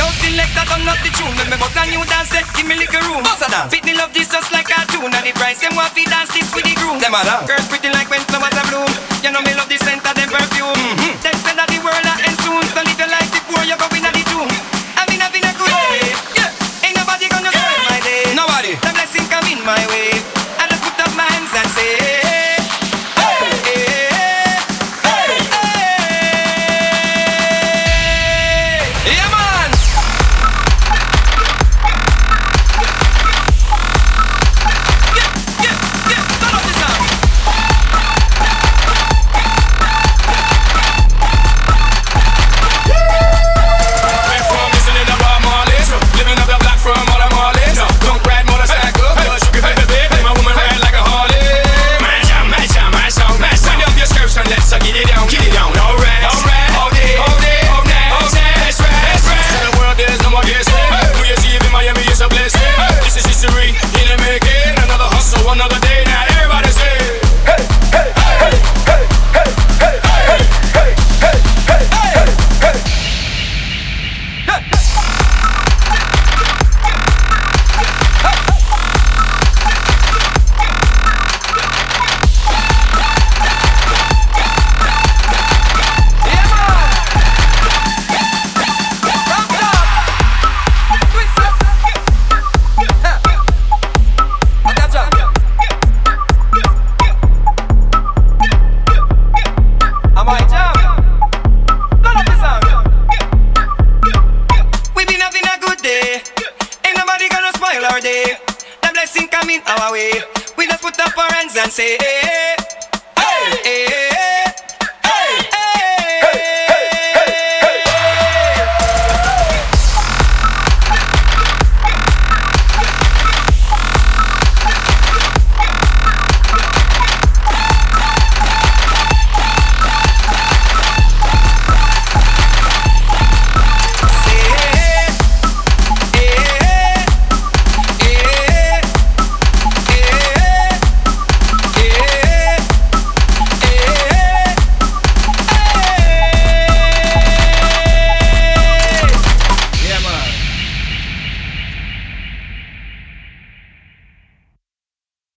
Yo, selector, turn up the tune. When me bust a new dance, set, give me little room. Bust a dance. Fit me love this just like cartoon. And the price, them want fi dance this with the groom. Them a dance. Girls pretty like when flowers are bloom. You know me love the scent of them perfume. Mm-hmm. Them say that the world a end soon. So if you like the poor, you go in at the tomb. I mean, I've been a good day. Yeah. Ain't nobody gonna spoil my day. Nobody. The blessing come in my way. I just put up my hands and say, hey, hey, hey, hey. Yeah, man. History, day. The blessing coming our way. We just put up our hands and say, hey, hey. hey.